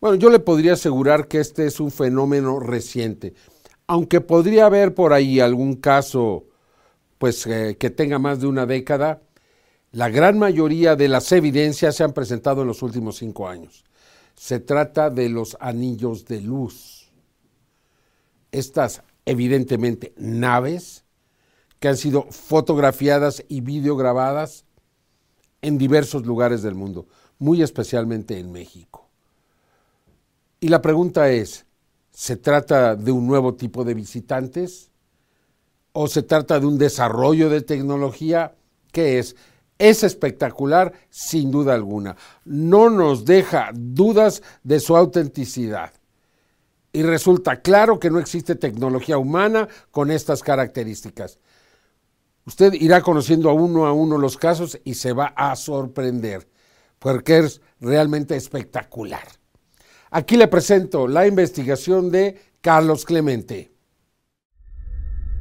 Bueno, yo le podría asegurar que este es un fenómeno reciente, aunque podría haber por ahí algún caso pues eh, que tenga más de una década, la gran mayoría de las evidencias se han presentado en los últimos cinco años. Se trata de los anillos de luz. Estas, evidentemente, naves que han sido fotografiadas y videograbadas en diversos lugares del mundo, muy especialmente en México. Y la pregunta es, ¿se trata de un nuevo tipo de visitantes? ¿O se trata de un desarrollo de tecnología? ¿Qué es? Es espectacular, sin duda alguna. No nos deja dudas de su autenticidad. Y resulta claro que no existe tecnología humana con estas características. Usted irá conociendo a uno a uno los casos y se va a sorprender, porque es realmente espectacular. Aquí le presento la investigación de Carlos Clemente.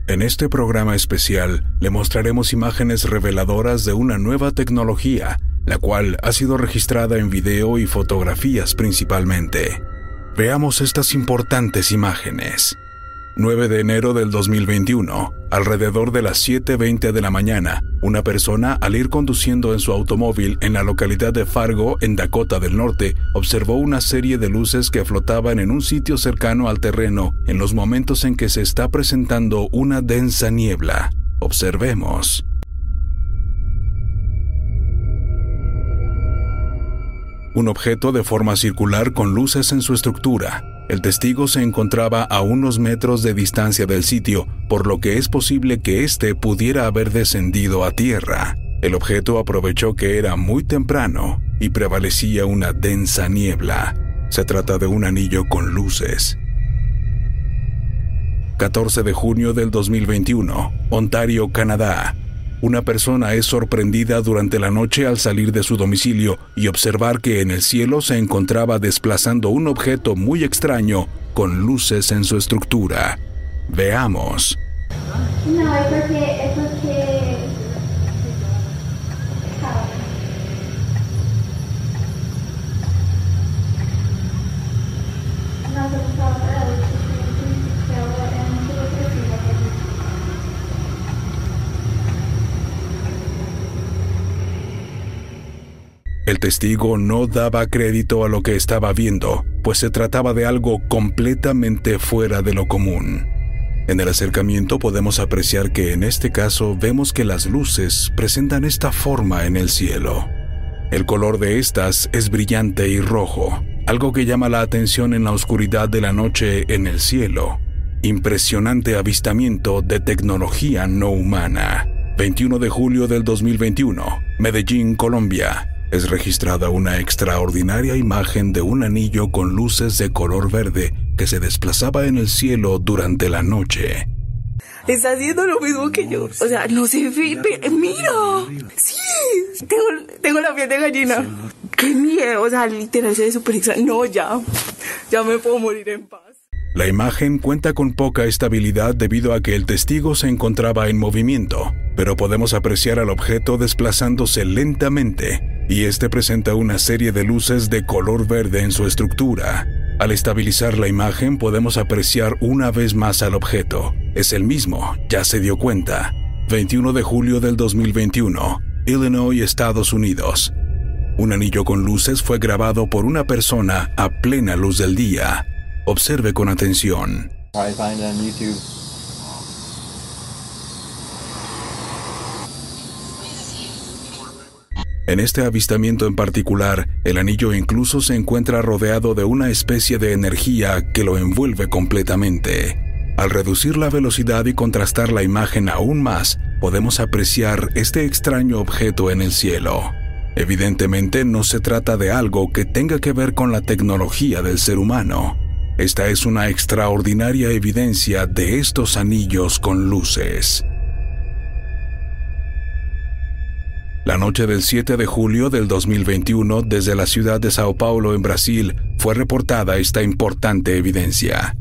En este programa especial le mostraremos imágenes reveladoras de una nueva tecnología, la cual ha sido registrada en video y fotografías principalmente. Veamos estas importantes imágenes. 9 de enero del 2021, alrededor de las 7.20 de la mañana, una persona al ir conduciendo en su automóvil en la localidad de Fargo, en Dakota del Norte, observó una serie de luces que flotaban en un sitio cercano al terreno en los momentos en que se está presentando una densa niebla. Observemos. Un objeto de forma circular con luces en su estructura, el testigo se encontraba a unos metros de distancia del sitio, por lo que es posible que éste pudiera haber descendido a tierra. El objeto aprovechó que era muy temprano y prevalecía una densa niebla. Se trata de un anillo con luces. 14 de junio del 2021, Ontario, Canadá. Una persona es sorprendida durante la noche al salir de su domicilio y observar que en el cielo se encontraba desplazando un objeto muy extraño con luces en su estructura. Veamos. No, es. El testigo no daba crédito a lo que estaba viendo, pues se trataba de algo completamente fuera de lo común. En el acercamiento podemos apreciar que en este caso vemos que las luces presentan esta forma en el cielo. El color de estas es brillante y rojo, algo que llama la atención en la oscuridad de la noche en el cielo. Impresionante avistamiento de tecnología no humana. 21 de julio del 2021, Medellín, Colombia es registrada una extraordinaria imagen de un anillo con luces de color verde que se desplazaba en el cielo durante la noche. Está haciendo lo mismo que yo. O sea, no se ve. Mira. Sí. Tengo, la piel de gallina. Qué miedo. O sea, literal se ve súper extraño. No, ya. Ya me puedo morir en paz. La imagen cuenta con poca estabilidad debido a que el testigo se encontraba en movimiento, pero podemos apreciar al objeto desplazándose lentamente y este presenta una serie de luces de color verde en su estructura. Al estabilizar la imagen podemos apreciar una vez más al objeto. Es el mismo, ya se dio cuenta. 21 de julio del 2021, Illinois, Estados Unidos. Un anillo con luces fue grabado por una persona a plena luz del día. Observe con atención. En este avistamiento en particular, el anillo incluso se encuentra rodeado de una especie de energía que lo envuelve completamente. Al reducir la velocidad y contrastar la imagen aún más, podemos apreciar este extraño objeto en el cielo. Evidentemente no se trata de algo que tenga que ver con la tecnología del ser humano. Esta es una extraordinaria evidencia de estos anillos con luces. La noche del 7 de julio del 2021, desde la ciudad de Sao Paulo, en Brasil, fue reportada esta importante evidencia.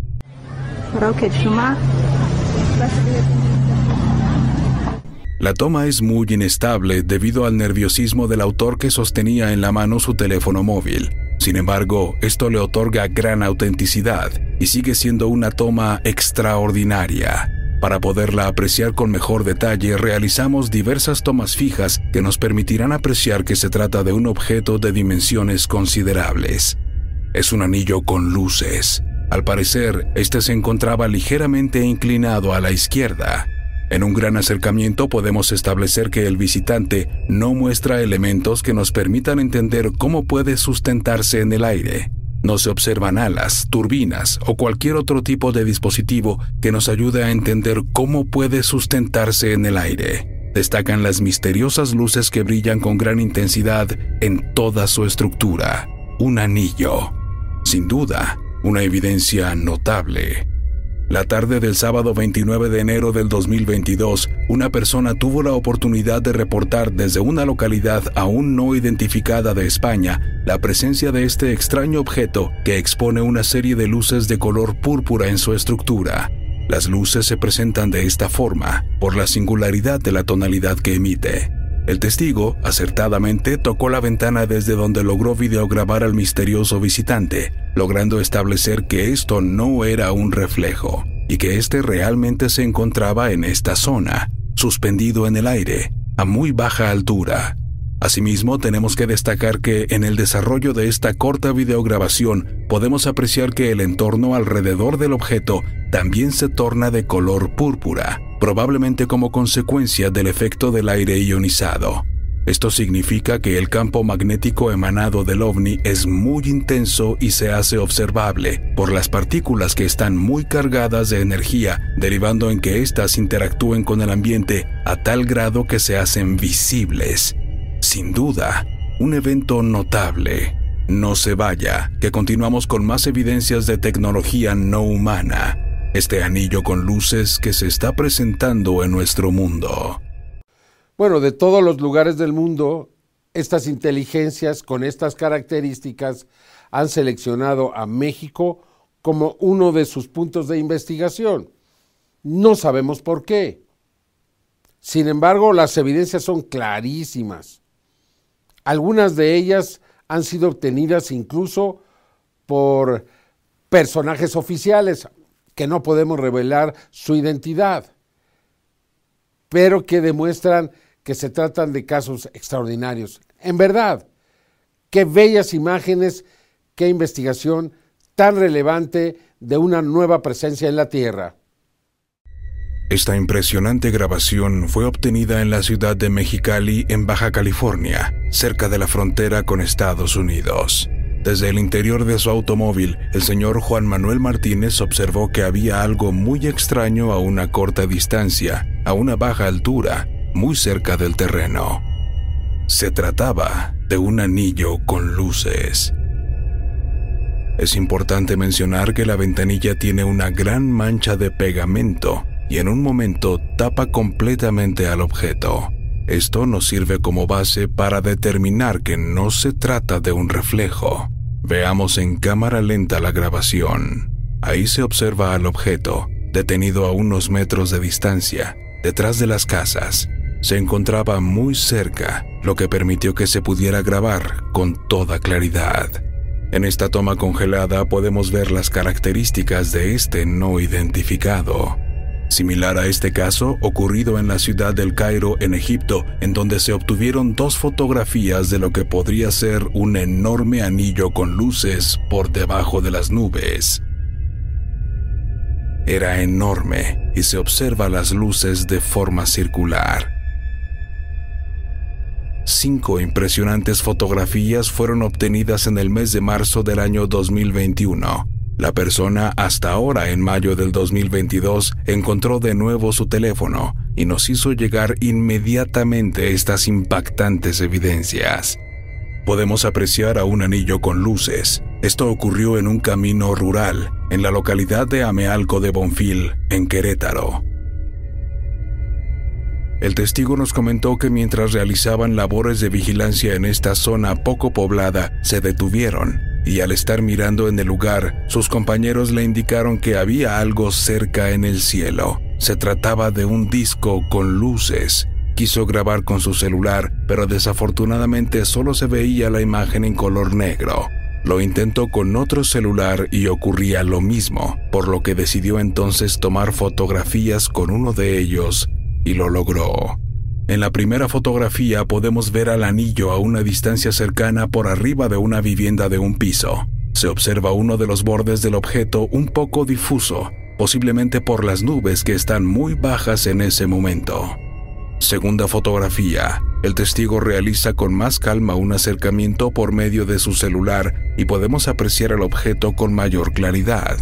La toma es muy inestable debido al nerviosismo del autor que sostenía en la mano su teléfono móvil. Sin embargo, esto le otorga gran autenticidad y sigue siendo una toma extraordinaria. Para poderla apreciar con mejor detalle, realizamos diversas tomas fijas que nos permitirán apreciar que se trata de un objeto de dimensiones considerables. Es un anillo con luces. Al parecer, este se encontraba ligeramente inclinado a la izquierda. En un gran acercamiento podemos establecer que el visitante no muestra elementos que nos permitan entender cómo puede sustentarse en el aire. No se observan alas, turbinas o cualquier otro tipo de dispositivo que nos ayude a entender cómo puede sustentarse en el aire. Destacan las misteriosas luces que brillan con gran intensidad en toda su estructura. Un anillo. Sin duda, una evidencia notable. La tarde del sábado 29 de enero del 2022, una persona tuvo la oportunidad de reportar desde una localidad aún no identificada de España la presencia de este extraño objeto que expone una serie de luces de color púrpura en su estructura. Las luces se presentan de esta forma por la singularidad de la tonalidad que emite. El testigo, acertadamente, tocó la ventana desde donde logró videograbar al misterioso visitante, logrando establecer que esto no era un reflejo y que éste realmente se encontraba en esta zona, suspendido en el aire, a muy baja altura. Asimismo, tenemos que destacar que en el desarrollo de esta corta videograbación podemos apreciar que el entorno alrededor del objeto también se torna de color púrpura, probablemente como consecuencia del efecto del aire ionizado. Esto significa que el campo magnético emanado del ovni es muy intenso y se hace observable por las partículas que están muy cargadas de energía, derivando en que éstas interactúen con el ambiente a tal grado que se hacen visibles. Sin duda, un evento notable. No se vaya, que continuamos con más evidencias de tecnología no humana este anillo con luces que se está presentando en nuestro mundo. Bueno, de todos los lugares del mundo, estas inteligencias con estas características han seleccionado a México como uno de sus puntos de investigación. No sabemos por qué. Sin embargo, las evidencias son clarísimas. Algunas de ellas han sido obtenidas incluso por personajes oficiales, que no podemos revelar su identidad, pero que demuestran que se tratan de casos extraordinarios. En verdad, qué bellas imágenes, qué investigación tan relevante de una nueva presencia en la Tierra. Esta impresionante grabación fue obtenida en la ciudad de Mexicali, en Baja California, cerca de la frontera con Estados Unidos. Desde el interior de su automóvil, el señor Juan Manuel Martínez observó que había algo muy extraño a una corta distancia, a una baja altura, muy cerca del terreno. Se trataba de un anillo con luces. Es importante mencionar que la ventanilla tiene una gran mancha de pegamento y en un momento tapa completamente al objeto. Esto nos sirve como base para determinar que no se trata de un reflejo. Veamos en cámara lenta la grabación. Ahí se observa al objeto, detenido a unos metros de distancia, detrás de las casas. Se encontraba muy cerca, lo que permitió que se pudiera grabar con toda claridad. En esta toma congelada podemos ver las características de este no identificado. Similar a este caso ocurrido en la ciudad del Cairo, en Egipto, en donde se obtuvieron dos fotografías de lo que podría ser un enorme anillo con luces por debajo de las nubes. Era enorme y se observa las luces de forma circular. Cinco impresionantes fotografías fueron obtenidas en el mes de marzo del año 2021 la persona hasta ahora, en mayo del 2022, encontró de nuevo su teléfono y nos hizo llegar inmediatamente estas impactantes evidencias. Podemos apreciar a un anillo con luces. Esto ocurrió en un camino rural, en la localidad de Amealco de Bonfil, en Querétaro. El testigo nos comentó que mientras realizaban labores de vigilancia en esta zona poco poblada, se detuvieron y al estar mirando en el lugar, sus compañeros le indicaron que había algo cerca en el cielo. Se trataba de un disco con luces. Quiso grabar con su celular, pero desafortunadamente solo se veía la imagen en color negro. Lo intentó con otro celular y ocurría lo mismo, por lo que decidió entonces tomar fotografías con uno de ellos y lo logró. En la primera fotografía podemos ver al anillo a una distancia cercana por arriba de una vivienda de un piso. Se observa uno de los bordes del objeto un poco difuso, posiblemente por las nubes que están muy bajas en ese momento. Segunda fotografía. El testigo realiza con más calma un acercamiento por medio de su celular y podemos apreciar el objeto con mayor claridad.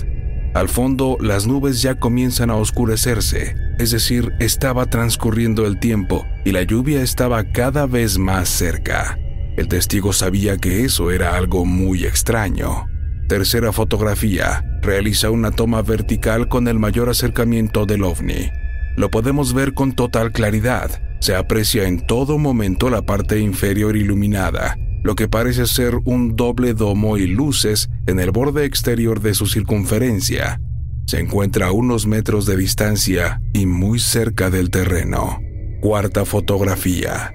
Al fondo, las nubes ya comienzan a oscurecerse, es decir, estaba transcurriendo el tiempo y la lluvia estaba cada vez más cerca. El testigo sabía que eso era algo muy extraño. Tercera fotografía. Realiza una toma vertical con el mayor acercamiento del ovni. Lo podemos ver con total claridad. Se aprecia en todo momento la parte inferior iluminada, lo que parece ser un doble domo y luces en el borde exterior de su circunferencia. Se encuentra a unos metros de distancia y muy cerca del terreno. Cuarta fotografía.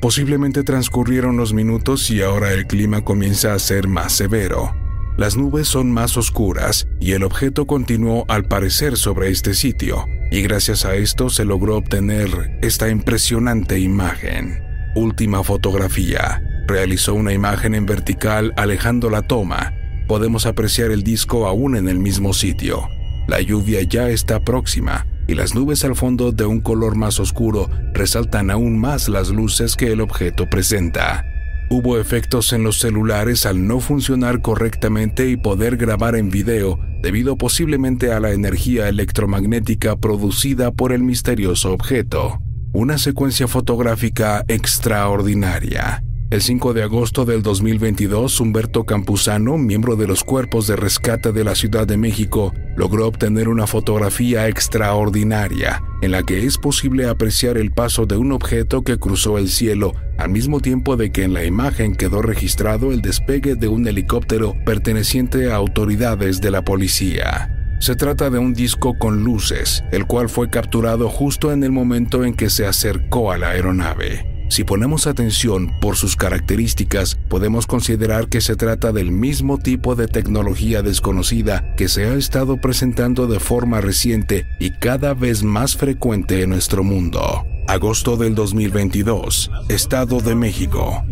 Posiblemente transcurrieron los minutos y ahora el clima comienza a ser más severo. Las nubes son más oscuras y el objeto continuó al parecer sobre este sitio, y gracias a esto se logró obtener esta impresionante imagen. Última fotografía. Realizó una imagen en vertical alejando la toma. Podemos apreciar el disco aún en el mismo sitio. La lluvia ya está próxima y las nubes al fondo de un color más oscuro resaltan aún más las luces que el objeto presenta. Hubo efectos en los celulares al no funcionar correctamente y poder grabar en video debido posiblemente a la energía electromagnética producida por el misterioso objeto. Una secuencia fotográfica extraordinaria. El 5 de agosto del 2022, Humberto Campuzano, miembro de los cuerpos de rescate de la Ciudad de México, logró obtener una fotografía extraordinaria en la que es posible apreciar el paso de un objeto que cruzó el cielo, al mismo tiempo de que en la imagen quedó registrado el despegue de un helicóptero perteneciente a autoridades de la policía. Se trata de un disco con luces, el cual fue capturado justo en el momento en que se acercó a la aeronave. Si ponemos atención por sus características, podemos considerar que se trata del mismo tipo de tecnología desconocida que se ha estado presentando de forma reciente y cada vez más frecuente en nuestro mundo. Agosto del 2022, Estado de México.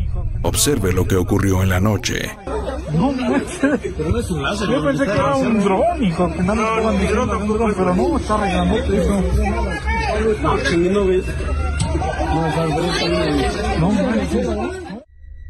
Observe lo que ocurrió en la noche. No, pero no es un láser. Yo pensé que era un dron, hijo, que diciendo un dron, pero no, está regándote eso. No, ves.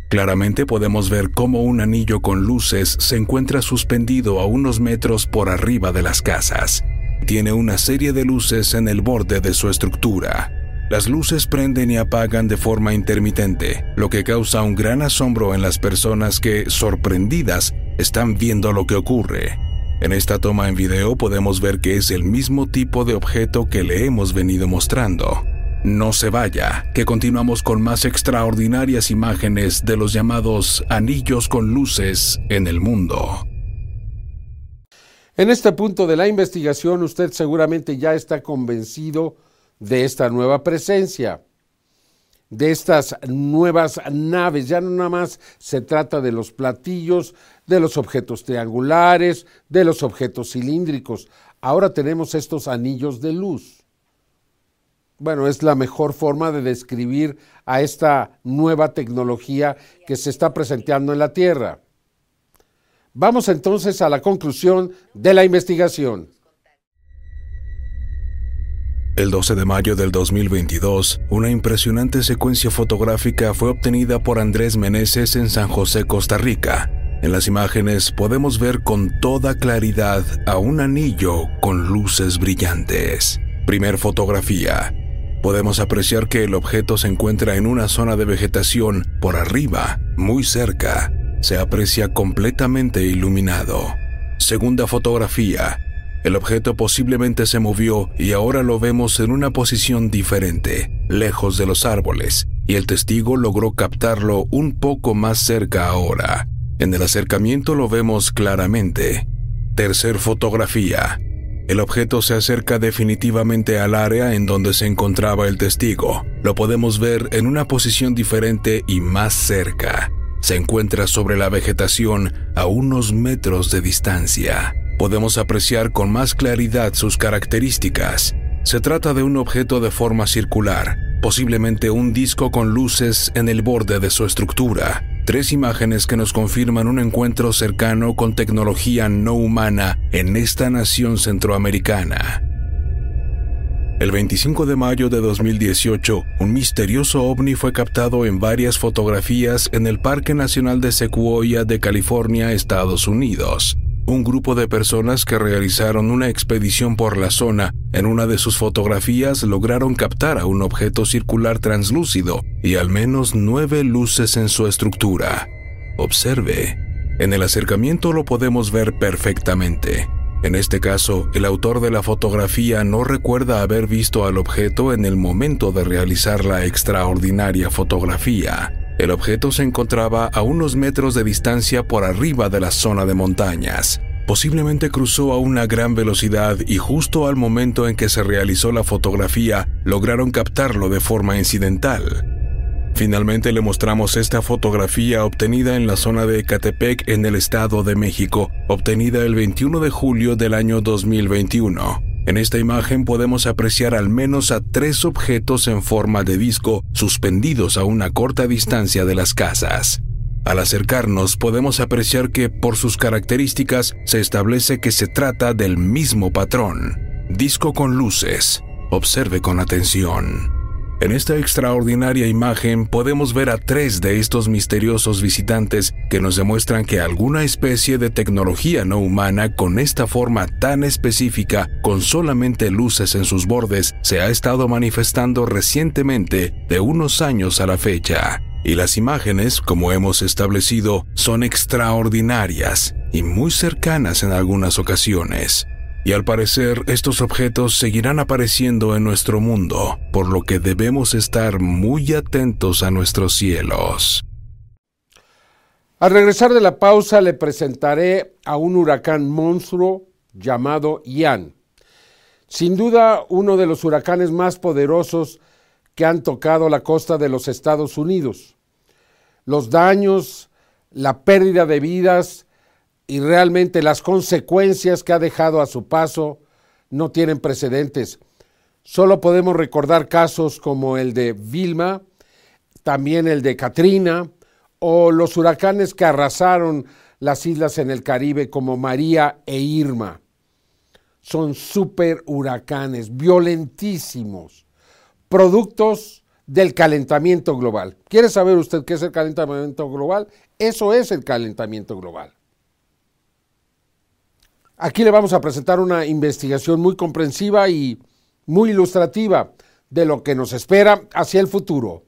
Claramente podemos ver cómo un anillo con luces se encuentra suspendido a unos metros por arriba de las casas. Tiene una serie de luces en el borde de su estructura. Las luces prenden y apagan de forma intermitente, lo que causa un gran asombro en las personas que, sorprendidas, están viendo lo que ocurre. En esta toma en video podemos ver que es el mismo tipo de objeto que le hemos venido mostrando. No se vaya, que continuamos con más extraordinarias imágenes de los llamados anillos con luces en el mundo. En este punto de la investigación usted seguramente ya está convencido de esta nueva presencia, de estas nuevas naves. Ya no nada más se trata de los platillos, de los objetos triangulares, de los objetos cilíndricos. Ahora tenemos estos anillos de luz bueno, es la mejor forma de describir a esta nueva tecnología que se está presentando en la Tierra. Vamos entonces a la conclusión de la investigación. El 12 de mayo del 2022, una impresionante secuencia fotográfica fue obtenida por Andrés Meneses en San José, Costa Rica. En las imágenes podemos ver con toda claridad a un anillo con luces brillantes. Primer fotografía podemos apreciar que el objeto se encuentra en una zona de vegetación por arriba, muy cerca. Se aprecia completamente iluminado. Segunda fotografía. El objeto posiblemente se movió y ahora lo vemos en una posición diferente, lejos de los árboles, y el testigo logró captarlo un poco más cerca ahora. En el acercamiento lo vemos claramente. Tercer fotografía. El objeto se acerca definitivamente al área en donde se encontraba el testigo. Lo podemos ver en una posición diferente y más cerca. se encuentra sobre la vegetación a unos metros de distancia. Podemos apreciar con más claridad sus características. Se trata de un objeto de forma circular, posiblemente un disco con luces en el borde de su estructura. Tres imágenes que nos confirman un encuentro cercano con tecnología no humana en esta nación centroamericana. El 25 de mayo de 2018, un misterioso ovni fue captado en varias fotografías en el Parque Nacional de Sequoia de California, Estados Unidos. Un grupo de personas que realizaron una expedición por la zona, en una de sus fotografías lograron captar a un objeto circular translúcido y al menos nueve luces en su estructura. Observe. En el acercamiento lo podemos ver perfectamente. En este caso, el autor de la fotografía no recuerda haber visto al objeto en el momento de realizar la extraordinaria fotografía. El objeto se encontraba a unos metros de distancia por arriba de la zona de montañas. Posiblemente cruzó a una gran velocidad y justo al momento en que se realizó la fotografía lograron captarlo de forma incidental. Finalmente le mostramos esta fotografía obtenida en la zona de Ecatepec en el Estado de México, obtenida el 21 de julio del año 2021. En esta imagen podemos apreciar al menos a tres objetos en forma de disco suspendidos a una corta distancia de las casas. Al acercarnos podemos apreciar que por sus características se establece que se trata del mismo patrón. Disco con luces. Observe con atención. En esta extraordinaria imagen podemos ver a tres de estos misteriosos visitantes que nos demuestran que alguna especie de tecnología no humana con esta forma tan específica, con solamente luces en sus bordes, se ha estado manifestando recientemente de unos años a la fecha. Y las imágenes, como hemos establecido, son extraordinarias y muy cercanas en algunas ocasiones y al parecer estos objetos seguirán apareciendo en nuestro mundo, por lo que debemos estar muy atentos a nuestros cielos. Al regresar de la pausa le presentaré a un huracán monstruo llamado Ian. Sin duda uno de los huracanes más poderosos que han tocado la costa de los Estados Unidos. Los daños, la pérdida de vidas, y realmente las consecuencias que ha dejado a su paso no tienen precedentes. Solo podemos recordar casos como el de Vilma, también el de Katrina o los huracanes que arrasaron las islas en el Caribe como María e Irma. Son super huracanes, violentísimos, productos del calentamiento global. ¿Quiere saber usted qué es el calentamiento global? Eso es el calentamiento global. Aquí le vamos a presentar una investigación muy comprensiva y muy ilustrativa de lo que nos espera hacia el futuro.